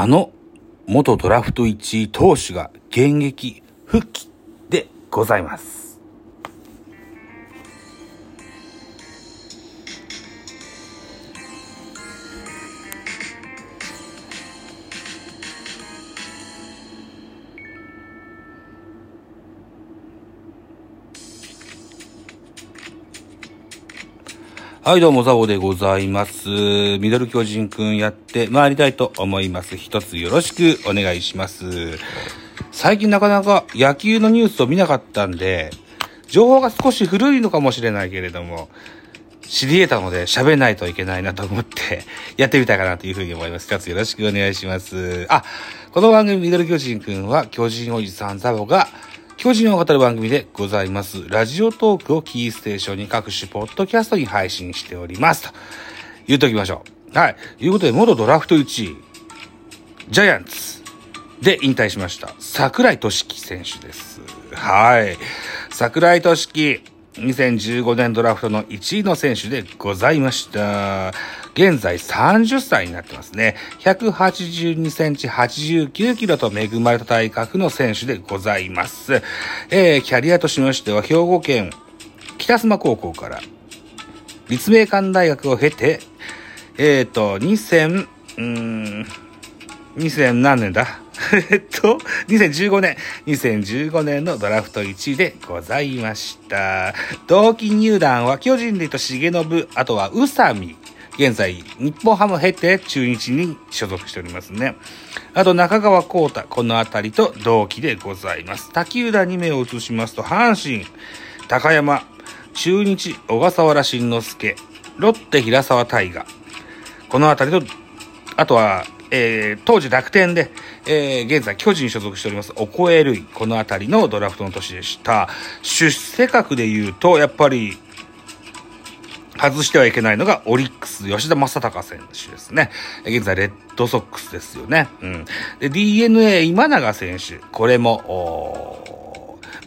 あの元ドラフト1位投手が現役復帰でございます。はい、どうも、ザボでございます。ミドル巨人くんやって参りたいと思います。一つよろしくお願いします。最近なかなか野球のニュースを見なかったんで、情報が少し古いのかもしれないけれども、知り得たので喋んないといけないなと思って、やってみたいかなというふうに思います。一つよろしくお願いします。あ、この番組ミドル巨人くんは巨人おじさんザボが巨人を語る番組でございます。ラジオトークをキーステーションに各種ポッドキャストに配信しております。と言っておきましょう。はい。ということで、元ドラフト1位、ジャイアンツで引退しました。桜井俊樹選手です。はい。桜井俊樹、2015年ドラフトの1位の選手でございました。現在30歳になってますね。182センチ89キロと恵まれた体格の選手でございます。えー、キャリアとしましては兵庫県北須磨高校から立命館大学を経て、えっ、と、2000、うーん、2000何年だ？えっと、2015年、2015年のドラフト1位でございました。同期入団は巨人で言うと重信、あとは宇佐美。現在、日本ハムを経て中日に所属しておりますね。あと中川幸太、この辺りと同期でございます。他球団に目を移しますと、阪神、高山、中日、小笠原慎之介、ロッテ、平沢大河。この辺りと、あとは、えー、当時楽天で、えー、現在巨人に所属しております、おこえるい、この辺りのドラフトの年でした。出世格で言うと、やっぱり、外してはいけないのがオリックス、吉田正尚選手ですね。現在、レッドソックスですよね。うん。で、DNA 今永選手、これも、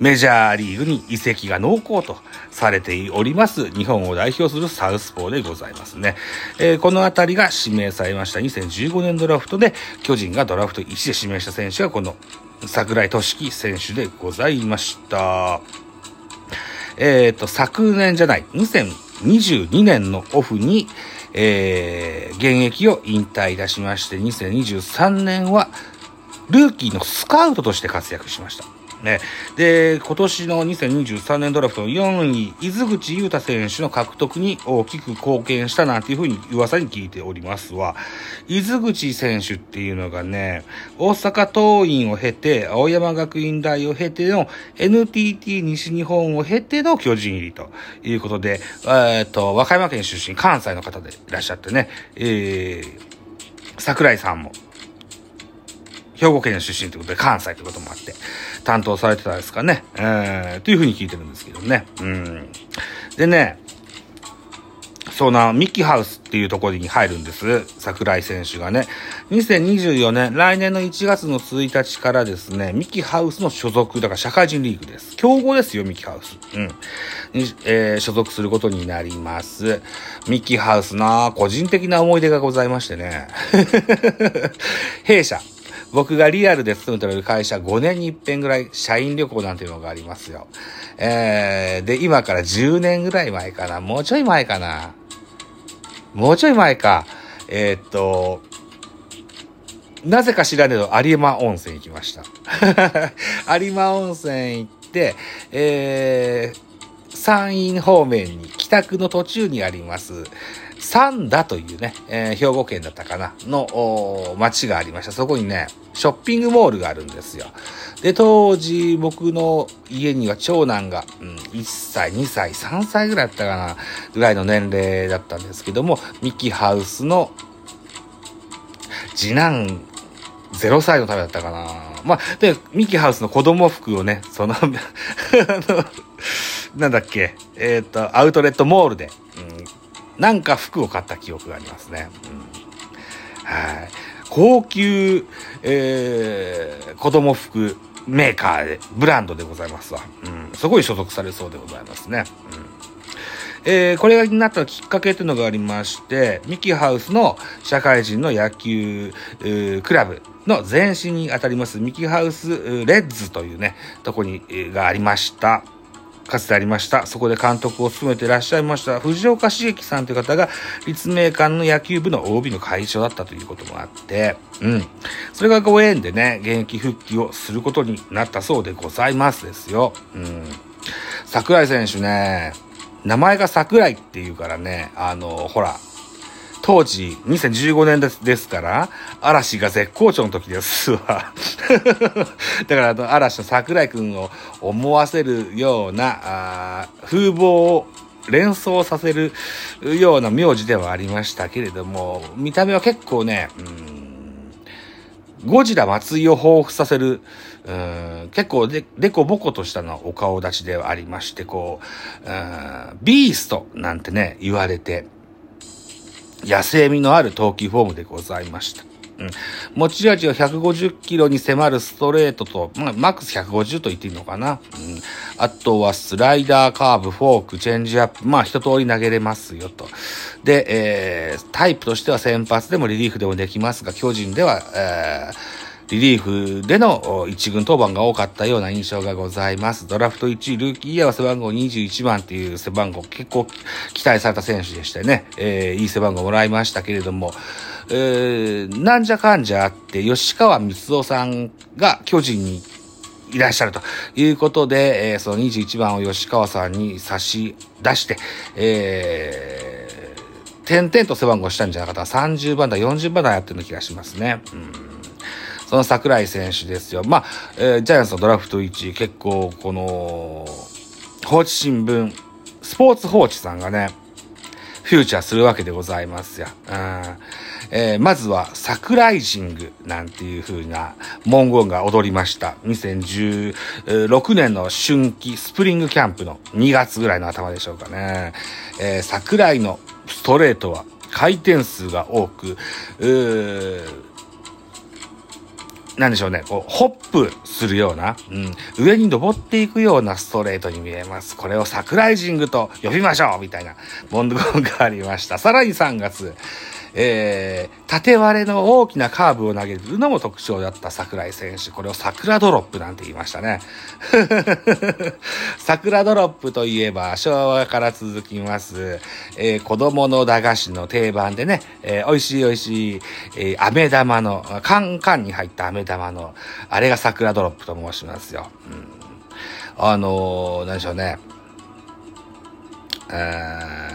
メジャーリーグに移籍が濃厚とされております、日本を代表するサウスポーでございますね。えー、このあたりが指名されました2015年ドラフトで、巨人がドラフト1で指名した選手がこの桜井俊樹選手でございました。えっ、ー、と、昨年じゃない、2022年のオフに、えー、現役を引退いたしまして、2023年は、ルーキーのスカウトとして活躍しました。ね。で、今年の2023年ドラフトの4位、伊豆口優太選手の獲得に大きく貢献したなんていうふうに噂に聞いておりますわ。伊豆口選手っていうのがね、大阪桐蔭を経て、青山学院大を経ての NTT 西日本を経ての巨人入りということで、えっと、和歌山県出身、関西の方でいらっしゃってね、えー、桜井さんも兵庫県出身ということで、関西ということもあって、担当されてたんですかね。えー、というふうに聞いてるんですけどね。うん。でね、そうな、ミッキーハウスっていうところに入るんです。桜井選手がね。2024年、来年の1月の1日からですね、ミッキーハウスの所属、だから社会人リーグです。競合ですよ、ミッキーハウス。うん。に、えー、所属することになります。ミッキーハウスな個人的な思い出がございましてね。弊社。僕がリアルで勤めておる会社5年に一遍ぐらい社員旅行なんていうのがありますよ。えー、で、今から10年ぐらい前かな。もうちょい前かな。もうちょい前か。えー、っと、なぜか知らねえと有馬温泉行きました。有馬温泉行って、えー、山陰方面に帰宅の途中にあります、三田というね、えー、兵庫県だったかな、の町がありました。そこにね、ショッピングモールがあるんですよ。で、当時僕の家には長男が、うん、1歳、2歳、3歳ぐらいだったかな、ぐらいの年齢だったんですけども、ミキハウスの次男0歳のためだったかな。まあ、で、ミキハウスの子供服をね、その、あの、なんだっけ、えっ、ー、と、アウトレットモールで、なんか服を買った記憶がありますね。うん、はい。高級、えー、子供服メーカーで、ブランドでございますわ。うん。そこに所属されそうでございますね。うんえー、これがになったきっかけというのがありまして、ミキハウスの社会人の野球、クラブの前身にあたりますミキハウスレッズというね、とこに、がありました。かつてありました。そこで監督を務めていらっしゃいました藤岡茂樹さんという方が立命館の野球部の OB の会長だったということもあって、うん。それがご縁でね、現役復帰をすることになったそうでございますですよ。うん。桜井選手ね、名前が桜井っていうからね、あの、ほら、当時、2015年ですですから、嵐が絶好調の時ですわ。だから、嵐の桜井くんを思わせるような、風貌を連想させるような名字ではありましたけれども、見た目は結構ね、ゴジラ松井を彷彿させる、うん、結構で、でこぼことしたのお顔立ちではありまして、こう、う、ビーストなんてね、言われて、野生味のある投球フォームでございました。うん。持ち味は150キロに迫るストレートと、まあ、マックス150と言っていいのかな。うん。あとはスライダー、カーブ、フォーク、チェンジアップ。まあ、一通り投げれますよと。で、えー、タイプとしては先発でもリリーフでもできますが、巨人では、えー、リリーフでの一軍登板が多かったような印象がございます。ドラフト1位、ルーキーイヤーは背番号21番っていう背番号結構期待された選手でしてね、えー、いい背番号もらいましたけれども、えー、なんじゃかんじゃあって、吉川光夫さんが巨人にいらっしゃるということで、えー、その21番を吉川さんに差し出して、えー、点々と背番号したんじゃなかったら30番だ、40番だやってる気がしますね。うんその桜井選手ですよ。まあ、えー、ジャイアンツのドラフト1、結構、この、放置新聞、スポーツ報知さんがね、フューチャーするわけでございますよ。うんえー、まずは、サクライジングなんていう風な文言が踊りました。2016年の春季スプリングキャンプの2月ぐらいの頭でしょうかね。えー、桜井のストレートは回転数が多く、うーなんでしょうね、こう、ホップするような、うん、上に登っていくようなストレートに見えます。これをサクライジングと呼びましょうみたいな、ボンドコンがありました。さらに3月、えー、縦割れの大きなカーブを投げるのも特徴だった桜井選手。これを桜ドロップなんて言いましたね。桜ドロップといえば昭和から続きます、えー、子供の駄菓子の定番でね、えー、美味しい美味しい、えー、飴玉の、カンカンに入った飴玉の、あれが桜ドロップと申しますよ。うん、あのー、何でしょうね。えー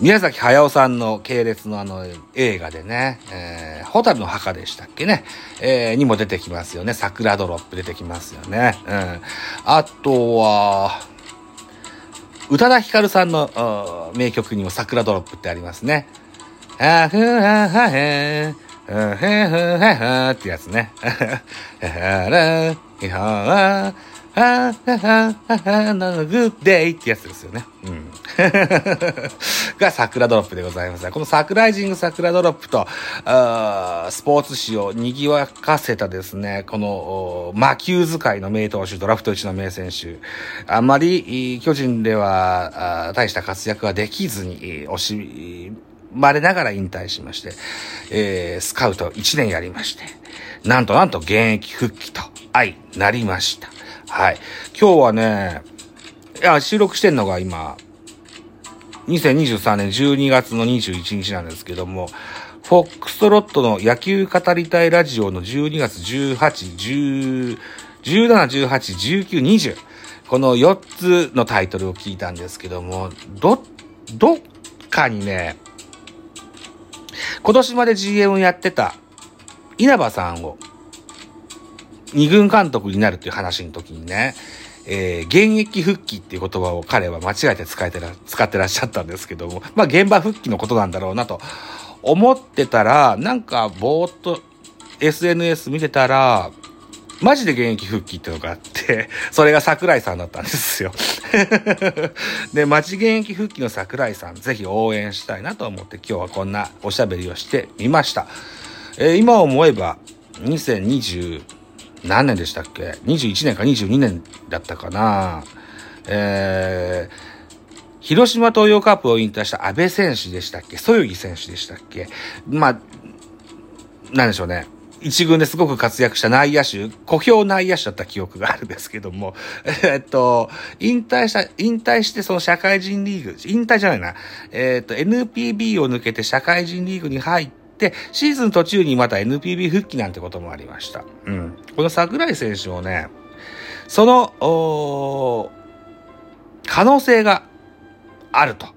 宮崎駿さんの系列のあの映画でね、えー、ホタルの墓でしたっけね、えー、にも出てきますよね。桜ドロップ出てきますよね。うん。あとは、宇多田ヒカルさんの名曲にも桜ドロップってありますね。あふははへー、ふふははってやつね。はら、ひはは、ははははなグッデイってやつですよね。うん。が桜ドロップでございます。このサクライジング桜ドロップと、あスポーツ史を賑わかせたですね、この魔球使いの名投手、ドラフト1の名選手、あまり巨人では大した活躍ができずに、惜しまれながら引退しまして、えー、スカウト1年やりまして、なんとなんと現役復帰と相なりました。はい。今日はね、いや、収録してんのが今、2023年12月の21日なんですけども、フォックストロットの野球語りたいラジオの12月18、10、17、18、19、20。この4つのタイトルを聞いたんですけども、ど、どっかにね、今年まで GM をやってた稲葉さんを二軍監督になるっていう話の時にね、えー、現役復帰っていう言葉を彼は間違えて使えてら、使ってらっしゃったんですけども、まあ現場復帰のことなんだろうなと思ってたら、なんかぼーっと SNS 見てたら、マジで現役復帰ってのがあって、それが桜井さんだったんですよ。で、マジ現役復帰の桜井さん、ぜひ応援したいなと思って今日はこんなおしゃべりをしてみました。えー、今思えば、2020何年でしたっけ ?21 年か22年だったかな。えー、広島東洋カープを引退した安倍選手でしたっけ？そよぎ選手でしたっけ？まあ、なんでしょうね。一軍ですごく活躍した内野手、小評内野手だった記憶があるんですけども、えっと、引退した、引退してその社会人リーグ、引退じゃないな、えっと、NPB を抜けて社会人リーグに入って、シーズン途中にまた NPB 復帰なんてこともありました。うん。この桜井選手もね、その、可能性があると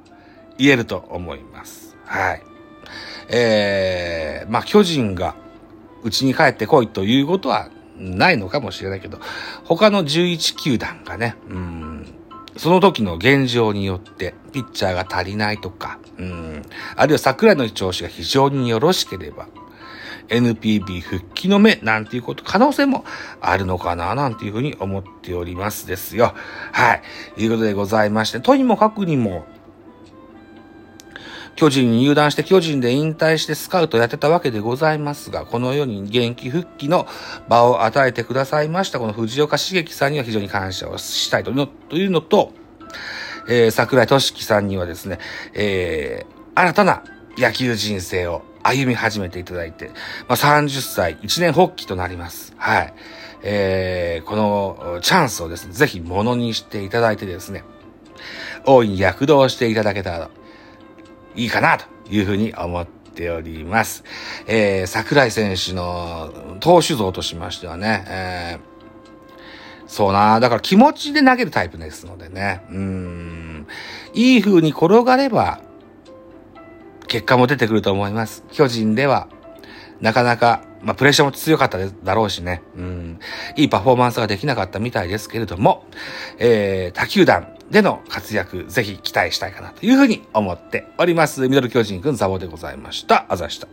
言えると思います。はい。えー、まあ、巨人が、うちに帰ってこいということはないのかもしれないけど、他の11球団がね、うん、その時の現状によって、ピッチャーが足りないとか、うん、あるいは桜井の調子が非常によろしければ、NPB 復帰の目なんていうこと、可能性もあるのかななんていうふうに思っておりますですよ。はい。ということでございまして、とにもかくにも、巨人に入団して巨人で引退してスカウトやってたわけでございますが、このように現役復帰の場を与えてくださいました、この藤岡茂樹さんには非常に感謝をしたいというのと、えー、桜井俊樹さんにはですね、えー、新たな野球人生を歩み始めていただいて、まあ、30歳、1年発起となります。はい。えー、このチャンスをですね、ぜひものにしていただいてですね、大いに躍動していただけたらいいかなというふうに思っております。えー、桜井選手の投手像としましてはね、えー、そうな、だから気持ちで投げるタイプですのでね、うん、いい風に転がれば、結果も出てくると思います。巨人では、なかなか、まあ、プレッシャーも強かっただろうしね、うん、いいパフォーマンスができなかったみたいですけれども、えー、他球団での活躍、ぜひ期待したいかなというふうに思っております。ミドル巨人くんザボでございました。あざした。